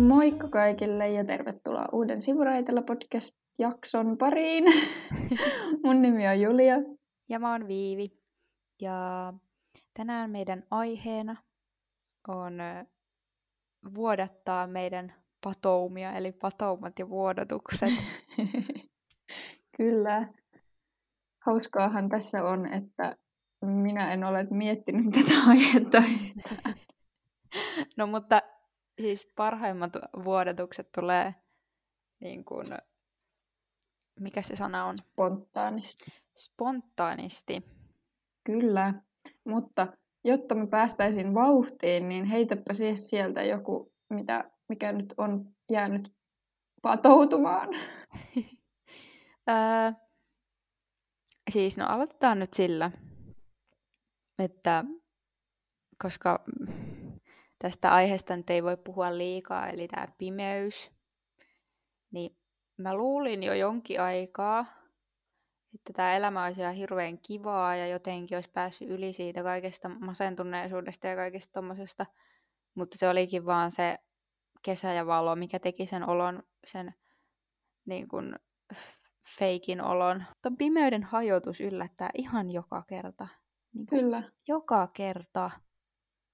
Moikka kaikille ja tervetuloa uuden Sivuraitella podcast-jakson pariin. Mun nimi on Julia. Ja mä oon Viivi. Ja tänään meidän aiheena on vuodattaa meidän patoumia, eli patoumat ja vuodatukset. Kyllä. Hauskaahan tässä on, että minä en ole miettinyt tätä aihetta. no mutta siis parhaimmat vuodatukset tulee niin kuin, mikä se sana on? Spontaanisti. Spontaanisti. Kyllä, mutta jotta me päästäisiin vauhtiin, niin heitäpä siis sieltä joku, mitä, mikä nyt on jäänyt patoutumaan. öö, siis no aloitetaan nyt sillä, että koska tästä aiheesta nyt ei voi puhua liikaa, eli tämä pimeys, niin mä luulin jo jonkin aikaa, että tämä elämä olisi ihan hirveän kivaa ja jotenkin olisi päässyt yli siitä kaikesta masentuneisuudesta ja kaikesta tommosesta, mutta se olikin vaan se kesä ja valo, mikä teki sen olon, sen niin kuin feikin olon. Tuon pimeyden hajotus yllättää ihan joka kerta. Niin Kyllä. Joka kerta.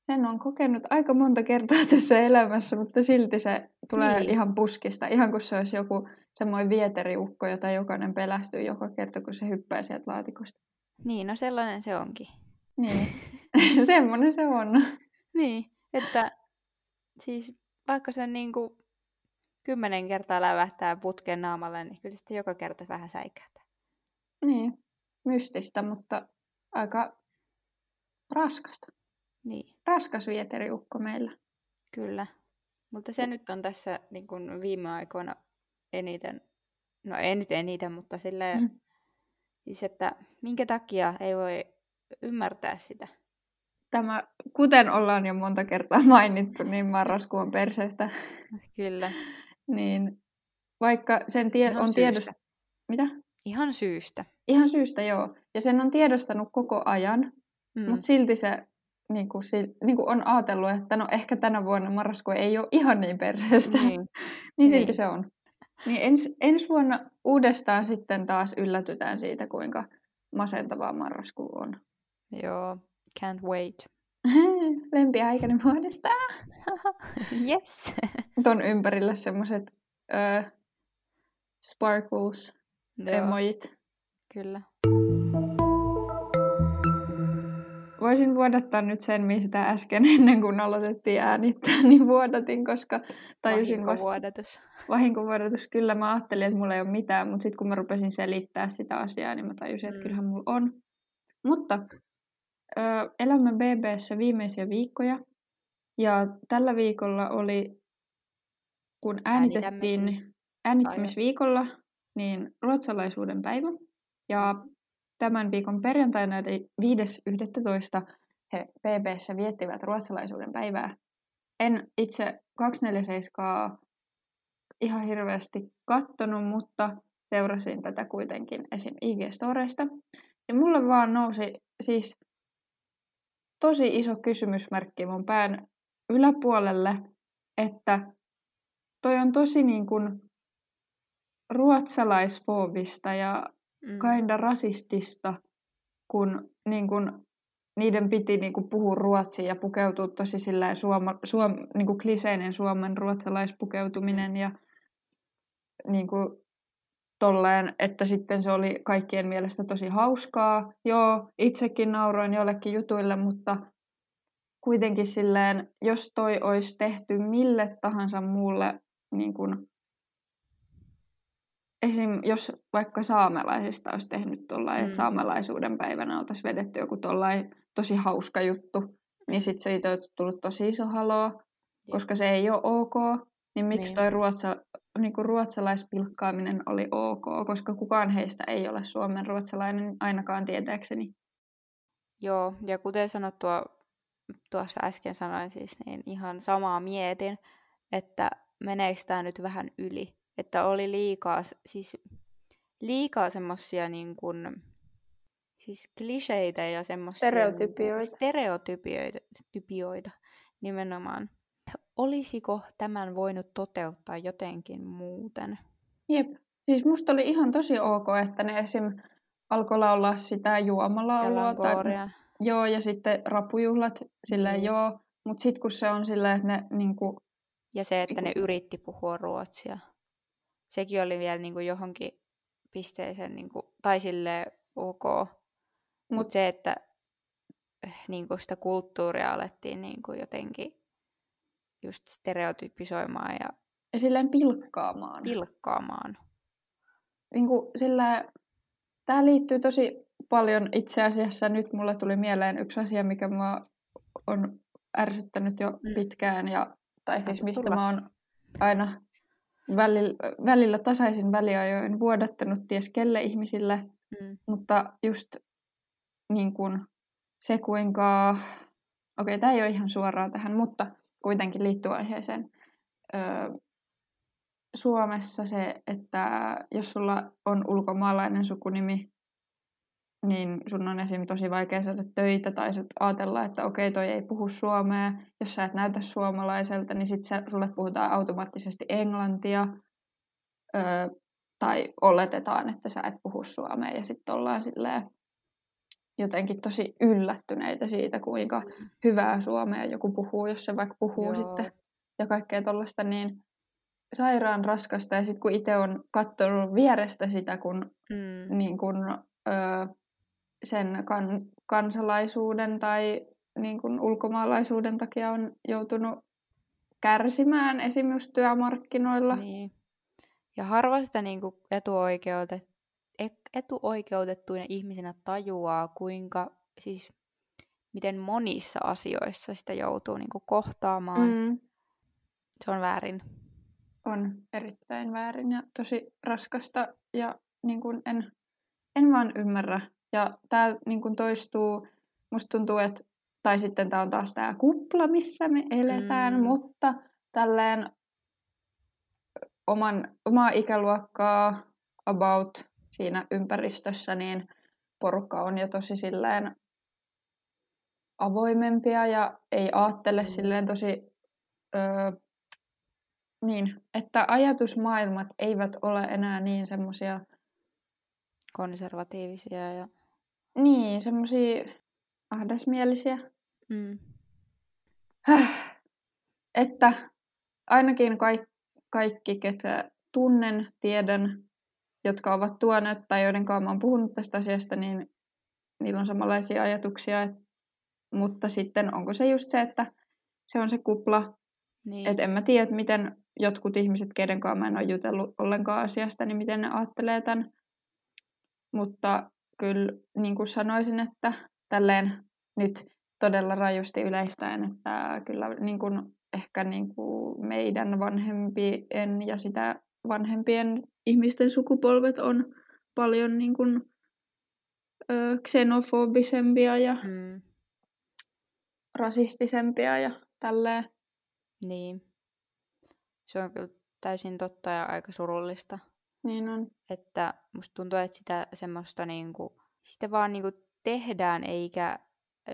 Sen on kokenut aika monta kertaa tässä elämässä, mutta silti se tulee niin. ihan puskista. Ihan kuin se olisi joku semmoinen vieteriukko, jota jokainen pelästyy joka kerta, kun se hyppää sieltä laatikosta. Niin, no sellainen se onkin. Niin, semmoinen se on. Niin, että siis vaikka se niin kuin kymmenen kertaa lävähtää putken naamalle, niin kyllä sitten joka kerta vähän säikähtää. Niin, mystistä, mutta aika raskasta. Niin. Raskas vieteriukko meillä. Kyllä. Mutta se nyt on tässä niin kuin viime aikoina eniten, no ei nyt eniten, mutta silleen, mm. siis että minkä takia ei voi ymmärtää sitä. Tämä, kuten ollaan jo monta kertaa mainittu, niin marraskuu on perseestä. Kyllä. niin vaikka sen tie- on tiedosta... Mitä? Ihan syystä. Ihan syystä, joo. Ja sen on tiedostanut koko ajan, mm. mutta silti se niin kuin, niin kuin on ajatellut, että no ehkä tänä vuonna marraskuu ei ole ihan niin perheestä. Niin, niin silti niin. se on. Niin ens, ensi vuonna uudestaan sitten taas yllätytään siitä, kuinka masentavaa marraskuu on. Joo, can't wait. Lempiaikainen vuodesta. yes. Ton ympärillä semmoset uh, sparkles, Joo. emojit. Kyllä. Voisin vuodattaa nyt sen, mistä äsken ennen kuin aloitettiin äänittää, niin vuodatin, koska tajusin Vahinkovuodatus. Vasta... Vahinkovuodatus. Kyllä mä ajattelin, että mulla ei ole mitään, mutta sitten kun mä rupesin selittää sitä asiaa, niin mä tajusin, että mm. kyllähän mulla on. Mutta ö, elämme BBssä viimeisiä viikkoja. Ja tällä viikolla oli, kun äänitettiin siis. äänittämisviikolla, niin ruotsalaisuuden päivä. Ja Tämän viikon perjantaina eli 5.11. he BBssä viettivät ruotsalaisuuden päivää. En itse 247 ihan hirveästi kattonut, mutta seurasin tätä kuitenkin esim. IG-storeista. Ja mulle vaan nousi siis tosi iso kysymysmerkki mun pään yläpuolelle, että toi on tosi niin kuin ruotsalaisfoobista ja mm. kinda rasistista, kun niin kun, niiden piti niin kun, puhua ruotsia ja pukeutua tosi silleen suoma, suom, niin kun, kliseinen suomen ruotsalaispukeutuminen ja niin kun, tolleen, että sitten se oli kaikkien mielestä tosi hauskaa. Joo, itsekin nauroin jollekin jutuille, mutta kuitenkin silleen, jos toi olisi tehty mille tahansa muulle niin kun, esim. jos vaikka saamelaisista olisi tehnyt tuollain, mm. että saamelaisuuden päivänä oltaisiin vedetty joku tollain tosi hauska juttu, niin sitten siitä olisi tullut tosi iso haloo, koska se ei ole ok. Niin miksi niin. toi ruotsa, niin kuin ruotsalaispilkkaaminen oli ok, koska kukaan heistä ei ole Suomen ruotsalainen ainakaan tietääkseni. Joo, ja kuten sanottua, tuossa äsken sanoin siis, niin ihan samaa mietin, että meneekö tämä nyt vähän yli että oli liikaa, siis liikaa semmosia niin kuin, siis kliseitä ja semmoisia Stereotypioita. Niin stereotypioita typioita, nimenomaan. Olisiko tämän voinut toteuttaa jotenkin muuten? Jep. Siis musta oli ihan tosi ok, että ne esim. alkoi laulaa sitä juomalaulua. Tai, joo, ja sitten rapujuhlat, silleen mm. joo. Mutta sitten kun se on silleen, että ne niinku... Ja se, että ne yritti puhua ruotsia. Sekin oli vielä niinku johonkin pisteeseen, niinku, tai sille ok. Mutta se, että eh, niinku sitä kulttuuria alettiin niinku jotenkin just stereotypisoimaan ja... Ja silleen pilkkaamaan. Pilkkaamaan. Niinku sillä... Tämä liittyy tosi paljon itse asiassa. Nyt mulle tuli mieleen yksi asia, mikä mua on ärsyttänyt jo mm. pitkään. Ja, tai siis mistä tulla. mä oon aina välillä, välillä tasaisin väliajoin vuodattanut ties kelle ihmisille. Mm. Mutta just niin kuin se, kuinka... Okei, okay, tämä ei ole ihan suoraan tähän, mutta kuitenkin liittyy aiheeseen. Öö, Suomessa se, että jos sulla on ulkomaalainen sukunimi, niin sun on esim. tosi vaikea saada töitä tai sut ajatella, että okei, toi ei puhu suomea. Jos sä et näytä suomalaiselta, niin sit sä, sulle puhutaan automaattisesti englantia. Öö, tai oletetaan, että sä et puhu suomea ja sitten ollaan silleen jotenkin tosi yllättyneitä siitä, kuinka mm. hyvää suomea joku puhuu, jos se vaikka puhuu Joo. sitten ja kaikkea tuollaista, niin sairaan raskasta. Ja sitten kun itse on katsonut vierestä sitä, kun, mm. niin kun, ö, sen kan, kansalaisuuden tai niin kun ulkomaalaisuuden takia on joutunut kärsimään esimerkiksi työmarkkinoilla. Niin. Ja harva sitä niin etuoikeutet, etuoikeutettuina ihmisenä tajuaa, kuinka siis miten monissa asioissa sitä joutuu niin kuin kohtaamaan. Mm. Se on väärin. On erittäin väärin ja tosi raskasta ja niin kuin en, en vaan ymmärrä. Ja tämä niin kuin toistuu, musta tuntuu, että tai sitten tämä on taas tämä kupla, missä me eletään, mm. mutta tälleen oman, omaa ikäluokkaa about siinä ympäristössä, niin porukka on jo tosi silleen avoimempia ja ei ajattele mm. silleen tosi, öö, niin, että ajatusmaailmat eivät ole enää niin semmoisia konservatiivisia ja niin, semmoisia ahdasmielisiä. Mm. Että ainakin kaikki, kaikki, ketä tunnen, tiedän, jotka ovat tuoneet tai joiden kanssa olen puhunut tästä asiasta, niin niillä on samanlaisia ajatuksia. Et, mutta sitten onko se just se, että se on se kupla. Niin. Että en mä tiedä, miten jotkut ihmiset, keiden kanssa mä en ole jutellut ollenkaan asiasta, niin miten ne ajattelee tämän. Mutta kyllä niin kuin sanoisin, että tälleen nyt todella rajusti yleistäen, että kyllä niin kuin, ehkä niin kuin meidän vanhempien ja sitä vanhempien ihmisten sukupolvet on paljon niin kuin, ö, xenofobisempia ja mm. rasistisempia ja tälleen. Niin. Se on kyllä täysin totta ja aika surullista. Niin on. Että musta tuntuu, että sitä semmoista niinku, sitä vaan niinku tehdään eikä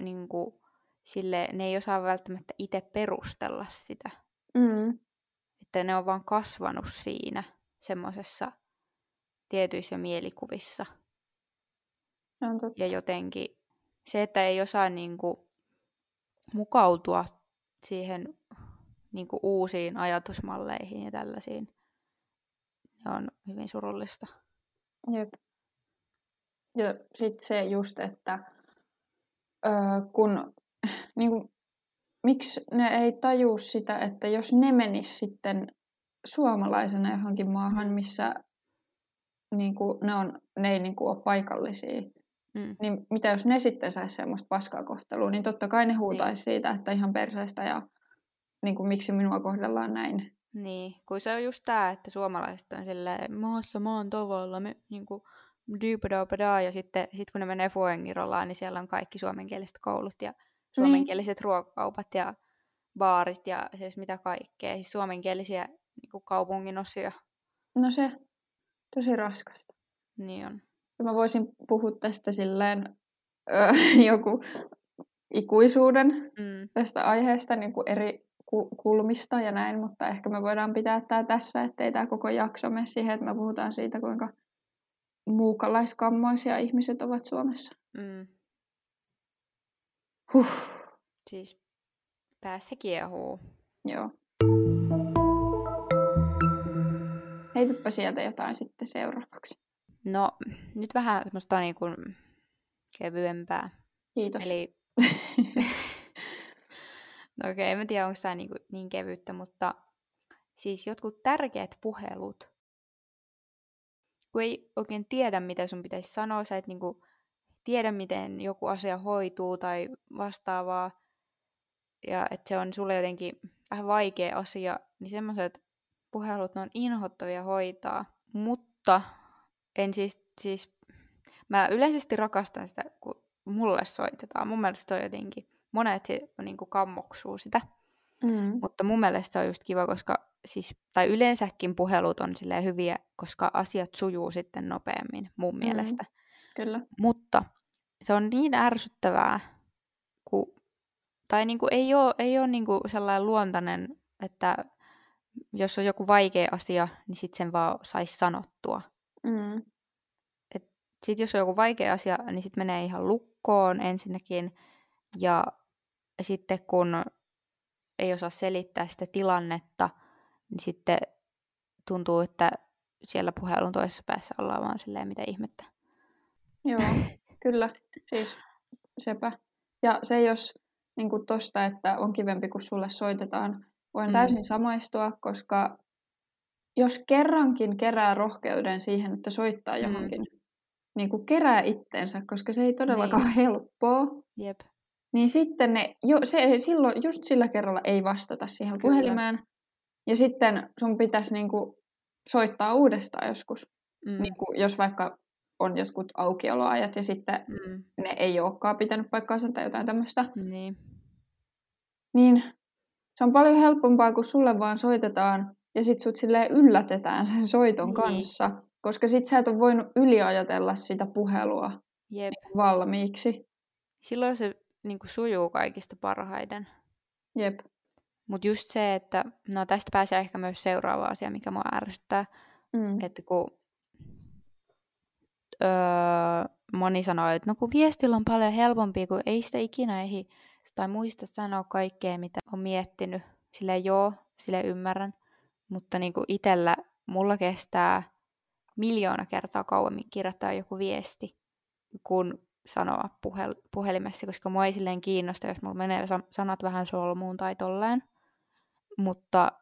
niinku, sille, ne ei osaa välttämättä itse perustella sitä. Mm. Että ne on vaan kasvanut siinä semmoisessa tietyissä mielikuvissa. On totta. Ja jotenkin se, että ei osaa niinku mukautua siihen niinku uusiin ajatusmalleihin ja tällaisiin, ne on hyvin surullista. Jep. Ja sitten se just, että öö, kun niinku, miksi ne ei taju sitä, että jos ne menis sitten suomalaisena johonkin maahan, missä niin kuin, ne, on, ne ei niin kuin, ole paikallisia, mm. niin mitä jos ne sitten saisi semmoista paskaa kohtelua, niin totta kai ne huutaisi niin. siitä, että ihan perseestä ja niin kuin, miksi minua kohdellaan näin. Niin, kun se on just tämä, että suomalaiset on silleen maassa maan tavalla, me niin kuin, ja sitten sit kun ne menee Fuengirolaan, niin siellä on kaikki suomenkieliset koulut ja suomenkieliset niin. ruokakaupat ja baarit ja siis mitä kaikkea, siis suomenkielisiä niin kuin kaupungin osia. No se, tosi raskasta. Niin on. Ja mä voisin puhua tästä silleen öö, joku ikuisuuden Mm. tästä aiheesta niin kuin eri ku- kulmista ja näin, mutta ehkä me voidaan pitää tämä tässä, ettei tämä koko jakso mene siihen, että me puhutaan siitä, kuinka muukalaiskammoisia ihmiset ovat Suomessa. Mm. Huh, Siis päässä kiehuu. joo. Heitäpä sieltä jotain sitten seuraavaksi. No, nyt vähän semmoista niin kuin kevyempää. Kiitos. Eli, no okei, en mä tiedä, onko tämä niin, kuin niin kevyttä, mutta siis jotkut tärkeät puhelut, kun ei oikein tiedä, mitä sun pitäisi sanoa, sä et niin kuin tiedä, miten joku asia hoituu tai vastaavaa, ja että se on sulle jotenkin vähän vaikea asia, niin semmoiset puhelut, ne on inhottavia hoitaa. Mutta en siis, siis mä yleisesti rakastan sitä, kun mulle soitetaan. Mun mielestä se on jotenkin, monet se, niin kuin kammoksuu sitä. Mm. Mutta mun mielestä se on just kiva, koska siis, tai yleensäkin puhelut on silleen hyviä, koska asiat sujuu sitten nopeammin mun mielestä. Kyllä. Mutta se on niin ärsyttävää, kun, tai niinku ei ole, ei ole niinku sellainen luontainen, että jos on joku vaikea asia, niin sitten sen vaan saisi sanottua. Mm. Sitten jos on joku vaikea asia, niin sitten menee ihan lukkoon ensinnäkin. Ja sitten kun ei osaa selittää sitä tilannetta, niin sitten tuntuu, että siellä puhelun toisessa päässä ollaan vaan silleen, mitä ihmettä. Joo, kyllä. Siis sepä. Ja se jos niin kuin tosta, että on kivempi, kun sulle soitetaan, voin Mm. täysin samaistua, koska jos kerrankin kerää rohkeuden siihen, että soittaa Mm. johonkin, niin kuin kerää itteensä, koska se ei todellakaan ole helppoa, Jep. niin sitten ne, jo, se, silloin, just sillä kerralla ei vastata siihen Kyllä. puhelimeen. Ja sitten sun pitäisi niin kuin, soittaa uudestaan joskus. Mm. Niin kuin, jos vaikka on jotkut aukioloajat ja sitten Mm. ne ei olekaan pitänyt paikkaansa tai jotain tämmöistä, Niin. niin se on paljon helpompaa, kun sulle vaan soitetaan ja sit sut silleen yllätetään sen soiton Niin. kanssa, koska sit sä et ole voinut yliajatella sitä puhelua Jep. valmiiksi. Silloin se niin kuin, sujuu kaikista parhaiten. Jep. Mutta just se, että no tästä pääsee ehkä myös seuraava asia, mikä mua ärsyttää, Mm. että kun öö, moni sanoo, että no kun viestillä on paljon helpompi, kun ei sitä ikinä ehdi tai muista sanoa kaikkea, mitä on miettinyt. Sille joo, sille ymmärrän, mutta niinku itellä mulla kestää miljoona kertaa kauemmin kirjoittaa joku viesti, kuin sanoa puhel- puhelimessa, koska mua ei silleen kiinnosta, jos mulla menee sa- sanat vähän solmuun tai tolleen. Mutta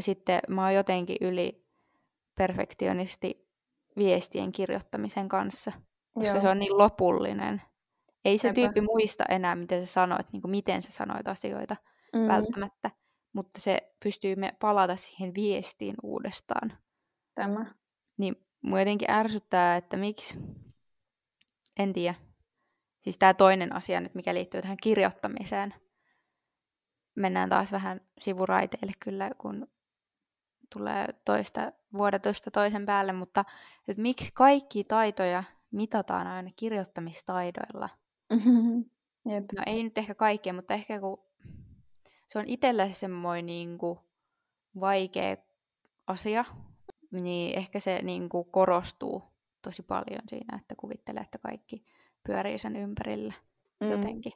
sitten mä oon jotenkin yli perfektionisti viestien kirjoittamisen kanssa, koska Joo. se on niin lopullinen. Ei se Sepä. tyyppi muista enää, miten sä sanoit, niin kuin miten sä sanoit asioita Mm. välttämättä, mutta se pystyy me palata siihen viestiin uudestaan. Tämä. Niin mua jotenkin ärsyttää, että miksi, en tiedä. Siis tämä toinen asia nyt, mikä liittyy tähän kirjoittamiseen. Mennään taas vähän sivuraiteille kyllä, kun tulee toista vuodatusta toisen päälle, mutta että miksi kaikki taitoja mitataan aina kirjoittamistaidoilla? Jep. No ei nyt ehkä kaikkea, mutta ehkä kun se on itselle semmoinen niin kuin vaikea asia, niin ehkä se niin kuin korostuu tosi paljon siinä, että kuvittelee, että kaikki pyörii sen ympärillä Mm. jotenkin.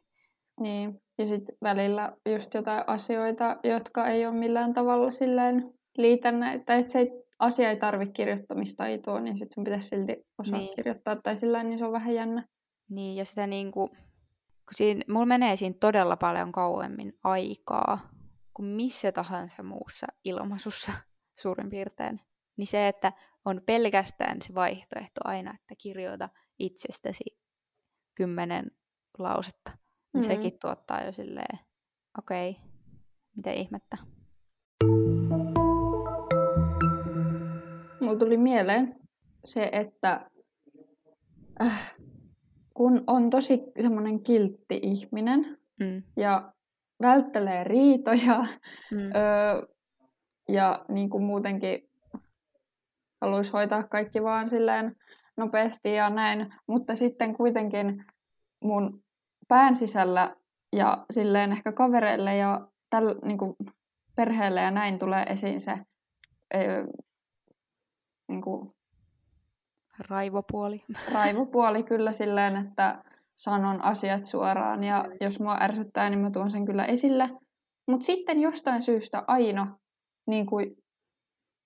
Niin. Ja sitten välillä just jotain asioita, jotka ei ole millään tavalla silleen liitännä, tai että se ei, asia ei tarvitse kirjoittamistaitoa, niin sitten sun pitäisi silti osaa Niin. kirjoittaa tai sillä niin se on vähän jännä. Niin, ja sitä niin kuin, kun siinä, mulla menee siinä todella paljon kauemmin aikaa kuin missä tahansa muussa ilmaisussa suurin piirtein. Niin se, että on pelkästään se vaihtoehto aina, että kirjoita itsestäsi kymmenen lausetta, niin Mm. sekin tuottaa jo silleen, okei, okay, mitä ihmettä. Mulla tuli mieleen se, että äh, kun on tosi semmoinen kiltti ihminen Mm, ja välttelee riitoja mm, öö, ja niin kuin muutenkin haluaisi hoitaa kaikki vaan silleen nopeasti ja näin. Mutta sitten kuitenkin mun pään sisällä ja silleen ehkä kavereille ja täl, niin kuin perheelle ja näin tulee esiin se niin kuin, Raivopuoli. raivopuoli kyllä silleen, että sanon asiat suoraan ja jos mua ärsyttää, niin mä tuon sen kyllä esille. Mutta sitten jostain syystä aina niin kuin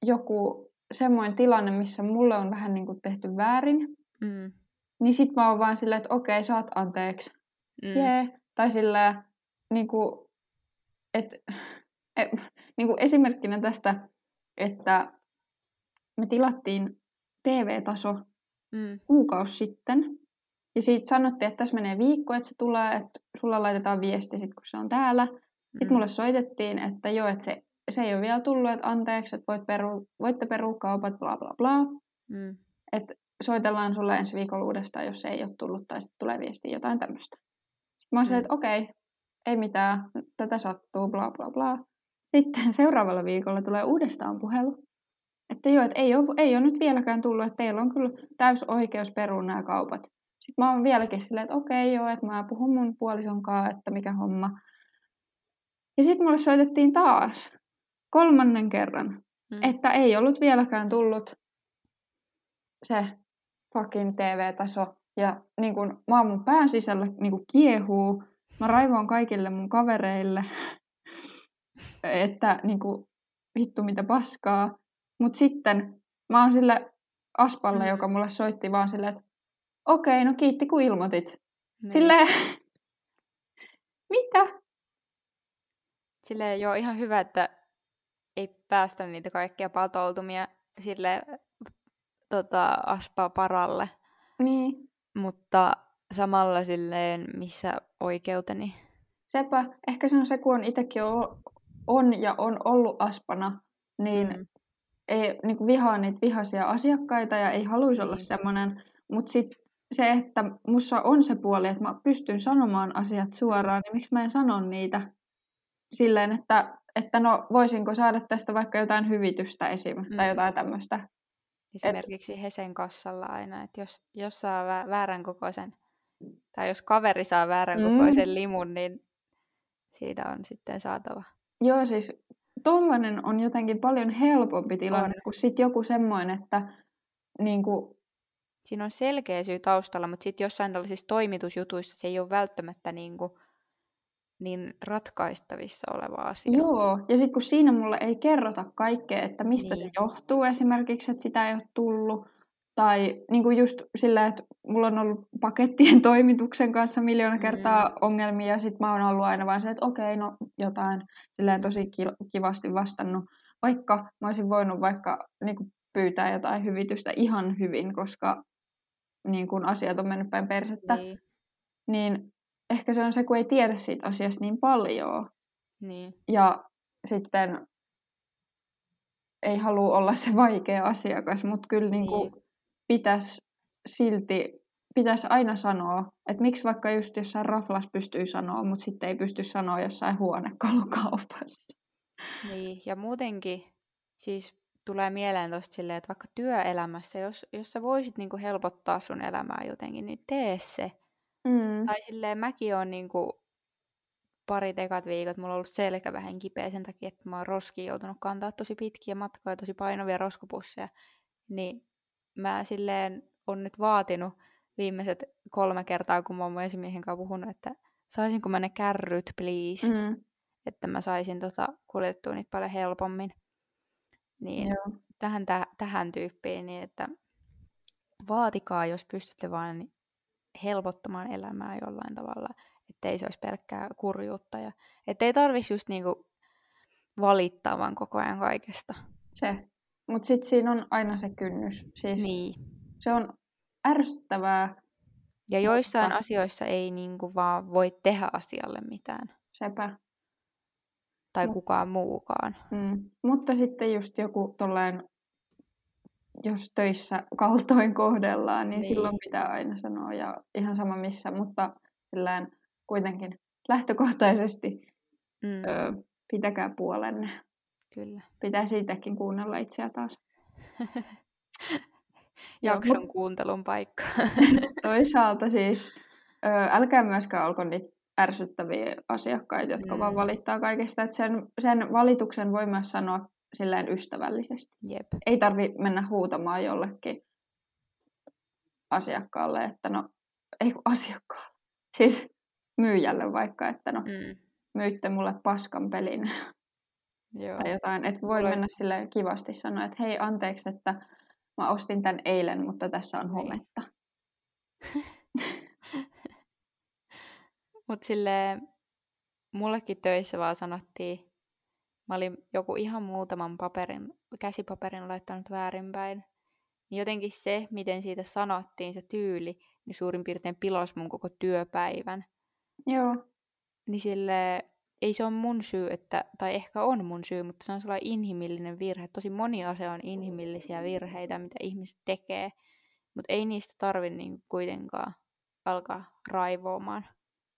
joku semmoinen tilanne, missä mulle on vähän niin kuin tehty väärin, Mm. niin sit mä oon vaan silleen, että okei, saat anteeksi. Mm. Jee. Tai silleen, niin kuin, et, et, niin kuin esimerkkinä tästä, että me tilattiin TV-taso Mm. kuukausi sitten. Ja siitä sanottiin, että tässä menee viikko, että se tulee, että sulla laitetaan viesti sitten, kun se on täällä. Sitten Mm. mulle soitettiin, että joo, että se, se ei ole vielä tullut, että anteeksi, että voit peru, voitte perua kaupat, bla bla bla. Mm. Että soitellaan sulle ensi viikolla uudestaan, jos se ei ole tullut, tai sitten tulee viesti jotain tämmöistä. Sitten mä oon mm. Että okei, ei mitään, tätä sattuu, bla bla bla. Sitten seuraavalla viikolla tulee uudestaan puhelu. Että joo, että ei ole, ei ole nyt vieläkään tullut, että teillä on kyllä täys oikeus perua nämä kaupat. Sitten mä oon vieläkin silleen, että okei joo, että mä puhun mun puolison kanssa, että mikä homma. Ja sitten mulle soitettiin taas kolmannen kerran, Mm. että ei ollut vieläkään tullut se fucking TV-taso. Ja niin kun, mä oon mun pään sisällä niin kun kiehuu. Mä raivoan kaikille mun kavereille, että niin kun, vittu mitä paskaa. Mut sitten mä oon sille Aspalle, Mm. joka mulle soitti vaan silleen, että okei, no kiitti kun ilmoitit. Niin. Silleen, mitä? Silleen joo, ihan hyvä, että ei päästä niitä kaikkia patoutumia sille tota, aspa paralle, Niin, mutta samalla silleen, missä oikeuteni. sepä. Ehkä se on se, kun on itsekin on, on ja on ollut Aspana, niin Mm. Ei niin kuin vihaa niitä vihaisia asiakkaita ja ei haluaisi olla Niin. semmoinen. Mutta sitten se, että mussa on se puoli, että mä pystyn sanomaan asiat suoraan, niin miksi mä en sano niitä silleen, että, että no voisinko saada tästä vaikka jotain hyvitystä esim. Mm. tai jotain tämmöistä. Esimerkiksi Hesen kassalla aina, että jos, jos saa vä- väärän kokoisen, tai jos kaveri saa väärän Mm. kokoisen limun, niin siitä on sitten saatava. Joo, siis tollanen on jotenkin paljon helpompi tilanne On. kuin sit joku semmoinen, että niin kuin, Siinä on selkeä syy taustalla, mutta sitten jossain tällaisissa toimitusjutuissa se ei ole välttämättä niin, kuin, niin ratkaistavissa oleva asia. Joo, ja sitten kun siinä mulle ei kerrota kaikkea, että mistä Niin. se johtuu esimerkiksi, että sitä ei ole tullut, tai niin kuin just sillä, että mulla on ollut pakettien toimituksen kanssa miljoona kertaa Mm. ongelmia, ja sitten mä oon ollut aina vaan se, että okei, no jotain silleen tosi ki- kivasti vastannut, vaikka mä olisin voinut vaikka niin kuin pyytää jotain hyvitystä ihan hyvin, koska niin kuin asiat on mennyt päin persettä, Niin, niin ehkä se on se, kun ei tiedä siitä asiasta niin paljon. niin, Ja sitten ei halua olla se vaikea asiakas, mutta kyllä niin kuin Niin. Pitäisi silti, pitäisi aina sanoa, että miksi vaikka just jossain raflas pystyy sanoa, mutta sitten ei pysty sanoa jossain huonekalukaupassa. niin. Ja muutenkin siis tulee mieleen tosta silleen, että vaikka työelämässä, jos, jos sä voisit niinku helpottaa sun elämää jotenkin, niin tee se. Mm. Tai silleen mäkin on niinku parit ekat viikot, mulla on ollut selkä vähän kipeä sen takia, että mä oon roskiin joutunut kantaa tosi pitkiä matkoja, tosi painavia roskopusseja. Niin mä silleen on nyt vaatinut viimeiset kolme kertaa, kun mä oon mun esimiehen kanssa puhunut, että saisinko mä ne kärryt, please, mm. Että mä saisin tota kuljettua niitä paljon helpommin. Niin Joo. tähän, täh, tähän tyyppiin, niin että vaatikaa, jos pystytte vaan niin helpottamaan elämää jollain tavalla, ettei se olisi pelkkää kurjuutta ja ettei tarvitsisi just niinku valittaa vaan koko ajan kaikesta. Se. Mutta sitten siinä on aina se kynnys. Siis Niin. se on ärsyttävää, Ja joissain Mutta- asioissa ei niinku vaan voi tehdä asialle mitään. sepä. Tai Mut- kukaan muukaan. Mm. Mutta sitten just joku tolleen, jos töissä kaltoin kohdellaan, niin, Niin. silloin pitää aina sanoa ja ihan sama missä, mutta silleen kuitenkin lähtökohtaisesti Mm, ö, pitäkää puolenne. Kyllä. Pitää siitäkin kuunnella itseä taas. jakson Joo, kuuntelun paikka. toisaalta siis ö, älkää myöskään olko niitä ärsyttäviä asiakkaita, jotka mm. vaan valittaa kaikesta. Että sen, sen valituksen voi myös sanoa silleen ystävällisesti. Jep. Ei tarvi mennä huutamaan jollekin asiakkaalle, että no, ei kun asiakkaalle, siis myyjälle vaikka, että no, mm. myytte mulle paskan pelin. Joo. tai jotain, että voi Mulle... mennä sille kivasti sanoa, että hei anteeksi, että mä ostin tän eilen, mutta tässä on niin. hometta. Mut sille mullekin töissä vaan sanottiin, mä olin joku ihan muutaman paperin, käsipaperin laittanut väärinpäin. Niin jotenkin se, miten siitä sanottiin, se tyyli, niin suurin piirtein pilas mun koko työpäivän. Joo. Niin sille ei se ole mun syy, että, tai ehkä on mun syy, mutta se on sellainen inhimillinen virhe. Tosi moni asia on inhimillisiä virheitä, mitä ihmiset tekee, mutta ei niistä tarvitse niin kuitenkaan alkaa raivoamaan.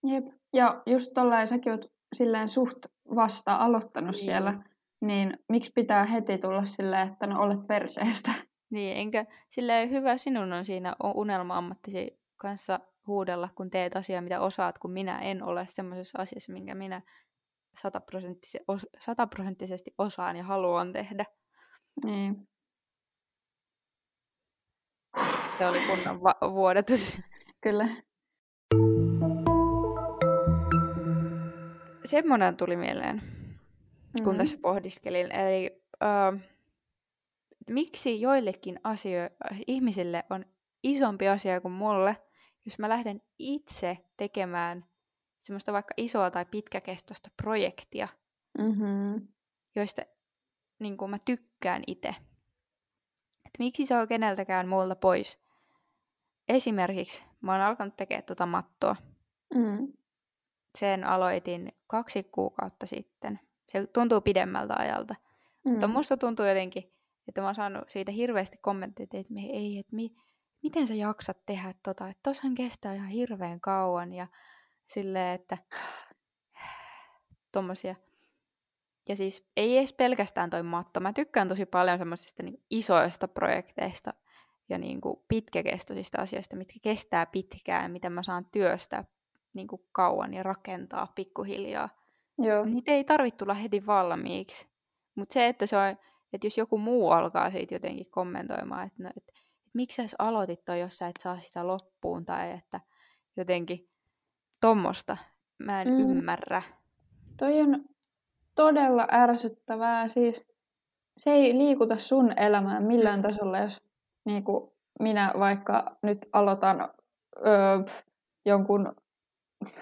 Jep. Ja just tolleen säkin oot silleen suht vasta aloittanut niin. siellä, niin miksi pitää heti tulla silleen, että no olet perseestä? Niin, enkä silleen hyvä sinun on siinä unelma-ammattisi kanssa huudella, kun teet asiaa, mitä osaat, kun minä en ole semmoisessa asiassa, minkä minä sataprosenttisesti osaan ja haluan tehdä. Niin. Se oli kunnon va- vuodatus. Kyllä. Semmoinen tuli mieleen, kun mm-hmm. tässä pohdiskelin. Eli uh, miksi joillekin asio- ihmisille on isompi asia kuin mulle, jos mä lähden itse tekemään semmoista vaikka isoa tai pitkäkestoista projektia, mm-hmm. joista niin kuin mä tykkään itse. Et miksi se on keneltäkään muulta pois? Esimerkiksi mä oon alkanut tekemään tuota mattoa. Mm. Sen aloitin kaksi kuukautta sitten. Se tuntuu pidemmältä ajalta. Mm. Mutta musta tuntuu jotenkin, että mä oon saanut siitä hirveästi kommentteja, että me ei, että mi, miten sä jaksat tehdä tota, että tossahan kestää ihan hirveän kauan ja silleen, että tommosia. Ja siis ei edes pelkästään toi matto. Mä tykkään tosi paljon semmoisista niin isoista projekteista ja niin kuin pitkäkestoisista asioista, mitkä kestää pitkään, mitä mä saan työstää niin kuin kauan ja rakentaa pikkuhiljaa. Joo. Niitä ei tarvitse tulla heti valmiiksi. Mutta se, että, se on, että jos joku muu alkaa siitä jotenkin kommentoimaan, että, no, että, että miksi sä aloitit toi, jos sä et saa sitä loppuun, tai että jotenkin tommosta mä en mm. ymmärrä. Toi on todella ärsyttävää. Siis se ei liikuta sun elämää millään mm. tasolla, jos niin kuin minä vaikka nyt aloitan öö, jonkun,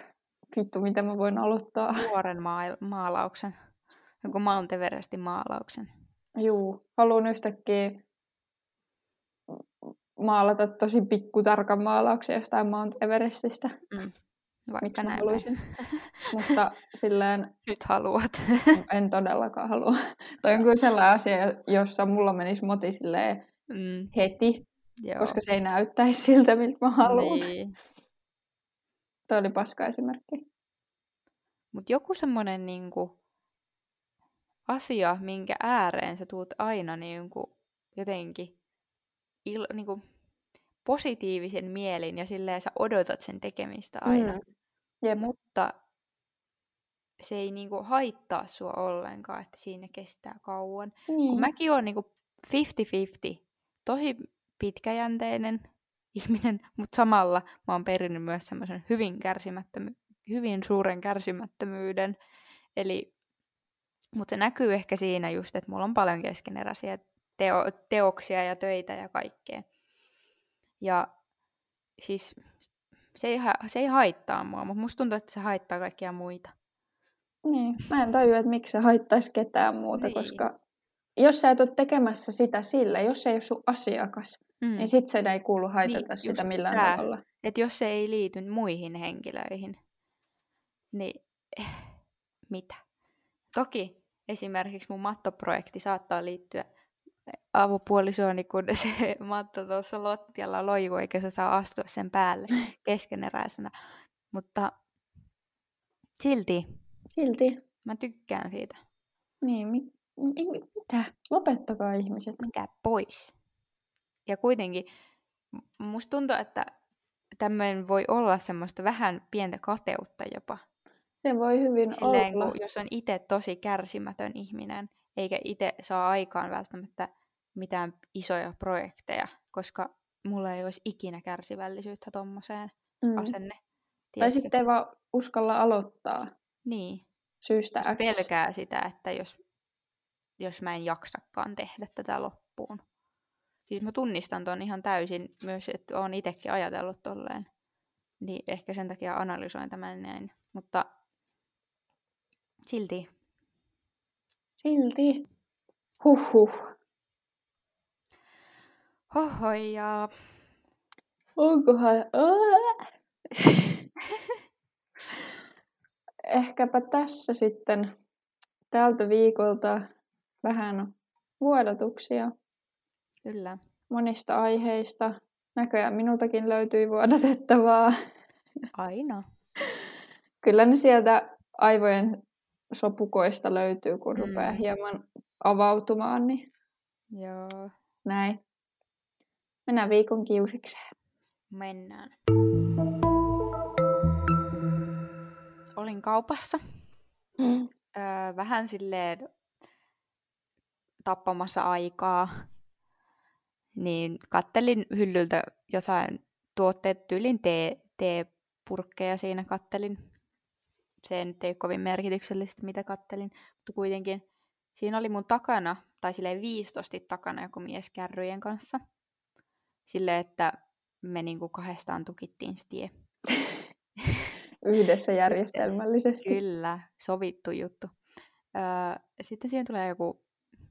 vittu mitä mä voin aloittaa. Vuoren maa- maalauksen, jonkun Mount Everestin maalauksen. Juu, haluan yhtäkkiä maalata tosi pikkutarkan maalauksen jostain Mount Everestistä. Mm. Vaikka näin haluaisin. Mutta silleen... Nyt haluat. en todellakaan halua. Toi on kyllä sellainen asia, jossa mulla menisi moti silleen mm. heti, Joo. koska se ei näyttäisi siltä, miltä mä haluan. Niin. Toi oli paska esimerkki. Mutta joku semmoinen niinku asia, minkä ääreen sä tuut aina niinku jotenkin il, niinku, positiivisen mielin ja silleen sä odotat sen tekemistä aina. Mm. Jep. Mutta se ei niinku haittaa sua ollenkaan, että siinä kestää kauan. Niin. Kun mäkin olen niinku 50-50, tosi pitkäjänteinen ihminen, mutta samalla mä oon perinnyt myös semmoisen hyvin, kärsimättömy- hyvin suuren kärsimättömyyden. Eli, mutta se näkyy ehkä siinä just, että mulla on paljon keskeneräisiä teo- teoksia ja töitä ja kaikkea. Ja siis se ei, se ei haittaa mua, mutta musta tuntuu, että se haittaa kaikkia muita. Niin, mä en tajua, että miksi se haittaisi ketään muuta, niin. koska jos sä et ole tekemässä sitä sillä, jos se ei ole sun asiakas, mm. niin sit se ei kuulu haitata niin, sitä millään tää, tavalla. Että jos se ei liity muihin henkilöihin, niin eh, mitä? Toki esimerkiksi mun mattoprojekti saattaa liittyä avopuolisooni, kun se matto tuossa lottialla lojuu, eikä se saa astua sen päälle keskeneräisenä. Mutta silti. Silti. Mä tykkään siitä. Niin, mi- mi- mitä? Lopettakaa ihmiset. Mikä pois. Ja kuitenkin musta tuntuu, että tämmöinen voi olla semmoista vähän pientä kateutta jopa. Se voi hyvin Silleen, olla. kun, jos on itse tosi kärsimätön ihminen, eikä itse saa aikaan välttämättä mitään isoja projekteja, koska mulla ei olisi ikinä kärsivällisyyttä tommoseen Mm. asenne. Tai tiedätkö? sitten ei vaan uskalla aloittaa Niin, syystä jos X. pelkää sitä, että jos, jos mä en jaksakaan tehdä tätä loppuun. Siis mä tunnistan ton ihan täysin myös, että oon itsekin ajatellut tolleen. Niin ehkä sen takia analysoin tämän näin. Mutta silti Silti. Huhhuh. hohoi ja Onkohan... Ehkäpä tässä sitten tältä viikolta vähän vuodatuksia kyllä. monista aiheista. Näköjään minultakin löytyi vuodatettavaa. Aina. Kyllä ne sieltä aivojen sopukoista löytyy, kun Mm. rupeaa hieman avautumaan, niin Joo, näin. Mennään viikon kiusikseen. mennään. Olin kaupassa. Öö, vähän silleen tappamassa aikaa. Niin kattelin hyllyltä jotain tuotteet, tyylin tee, teepurkkeja siinä kattelin. Se nyt ei ole kovin merkityksellistä, mitä kattelin, mutta kuitenkin siinä oli mun takana, tai silleen viistosti takana joku mies kärryjen kanssa. Silleen, että me niinku kahdestaan tukittiin se tie. Yhdessä järjestelmällisesti. Kyllä, sovittu juttu. Öö, sitten siihen tulee joku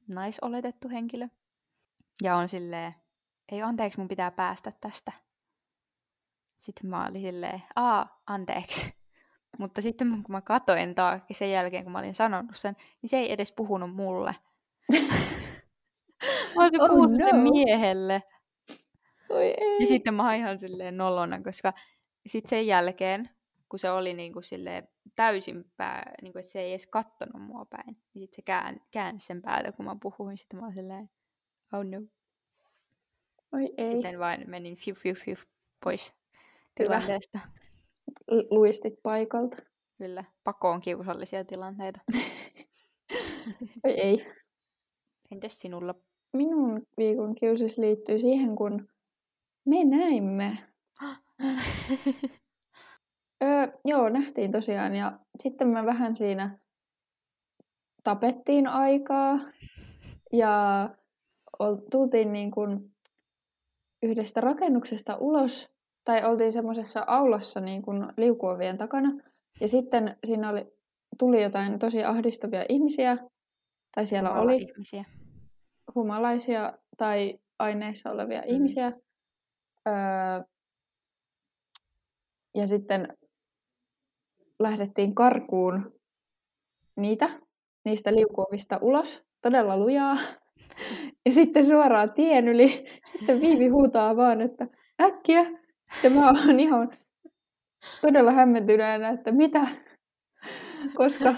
naisoletettu henkilö. Ja on silleen, ei anteeksi, mun pitää päästä tästä. Sitten mä olin silleen, aa, anteeksi. Mutta sitten kun mä katoin taakse sen jälkeen, kun mä olin sanonut sen, niin se ei edes puhunut mulle. mä olisin Oh puhunut no. miehelle. Oi ei. Ja sitten mä oon ihan silleen nolona, koska sitten sen jälkeen, kun se oli niinku silleen täysin pää, niinku, että se ei edes kattonut mua päin, niin sitten se kään, käänsi sen päätä, kun mä puhuin. Sitten mä olin silleen, oh no. Oi ei. Sitten vain menin fiu fiu fiu pois tilanteesta. Luistit paikalta. Kyllä, pakoon kiusallisia tilanteita. Oi ei. Entäs sinulla? Minun viikon kiusis liittyy siihen, kun me näimme. Öö, joo, nähtiin tosiaan. Ja sitten me vähän siinä tapettiin aikaa. Ja tultiin niin kuin yhdestä rakennuksesta ulos. Tai oltiin semmoisessa aulassa niin kuin liukuovien takana. Ja sitten siinä oli, tuli jotain tosi ahdistavia ihmisiä. Tai siellä Kamala oli ihmisiä. humalaisia tai aineissa olevia mm. ihmisiä. Öö, ja sitten lähdettiin karkuun niitä, niistä liukuovista ulos, todella lujaa. Ja sitten suoraan tien yli, sitten Viivi huutaa vaan, että äkkiä. Ja mä oon ihan todella hämmentyneenä, että mitä, koska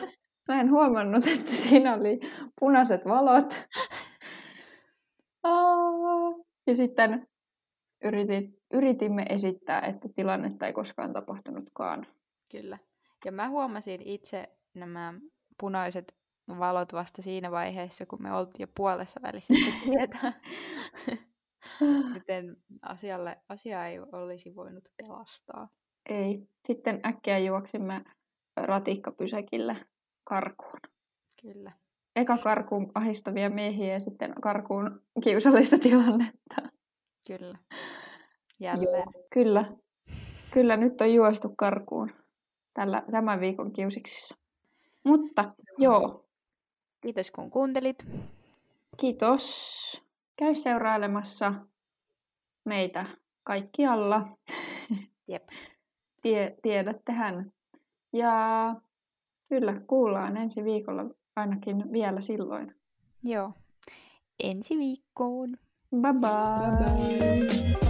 mä en huomannut, että siinä oli punaiset valot. Ja sitten yritin, yritimme esittää, että tilannetta ei koskaan tapahtunutkaan. Kyllä. Ja mä huomasin itse nämä punaiset valot vasta siinä vaiheessa, kun me oltiin jo puolessa välissä tietä. Joten asialle, asia ei olisi voinut pelastaa. Ei. Sitten äkkiä juoksimme ratikkapysäkillä karkuun. Kyllä. Eka karkuun ahistavia miehiä ja sitten karkuun kiusallista tilannetta. Kyllä. Jälleen. Kyllä. Kyllä nyt on juostu karkuun tällä tämän viikon kiusiksissa. Mutta joo, Kiitos kun kuuntelit. kiitos. Käy seurailemassa meitä kaikkialla. Jep. Tie, tiedättehän. Ja kyllä, kuullaan ensi viikolla ainakin vielä silloin. Joo. Ensi viikkoon. Bye bye. Bye bye.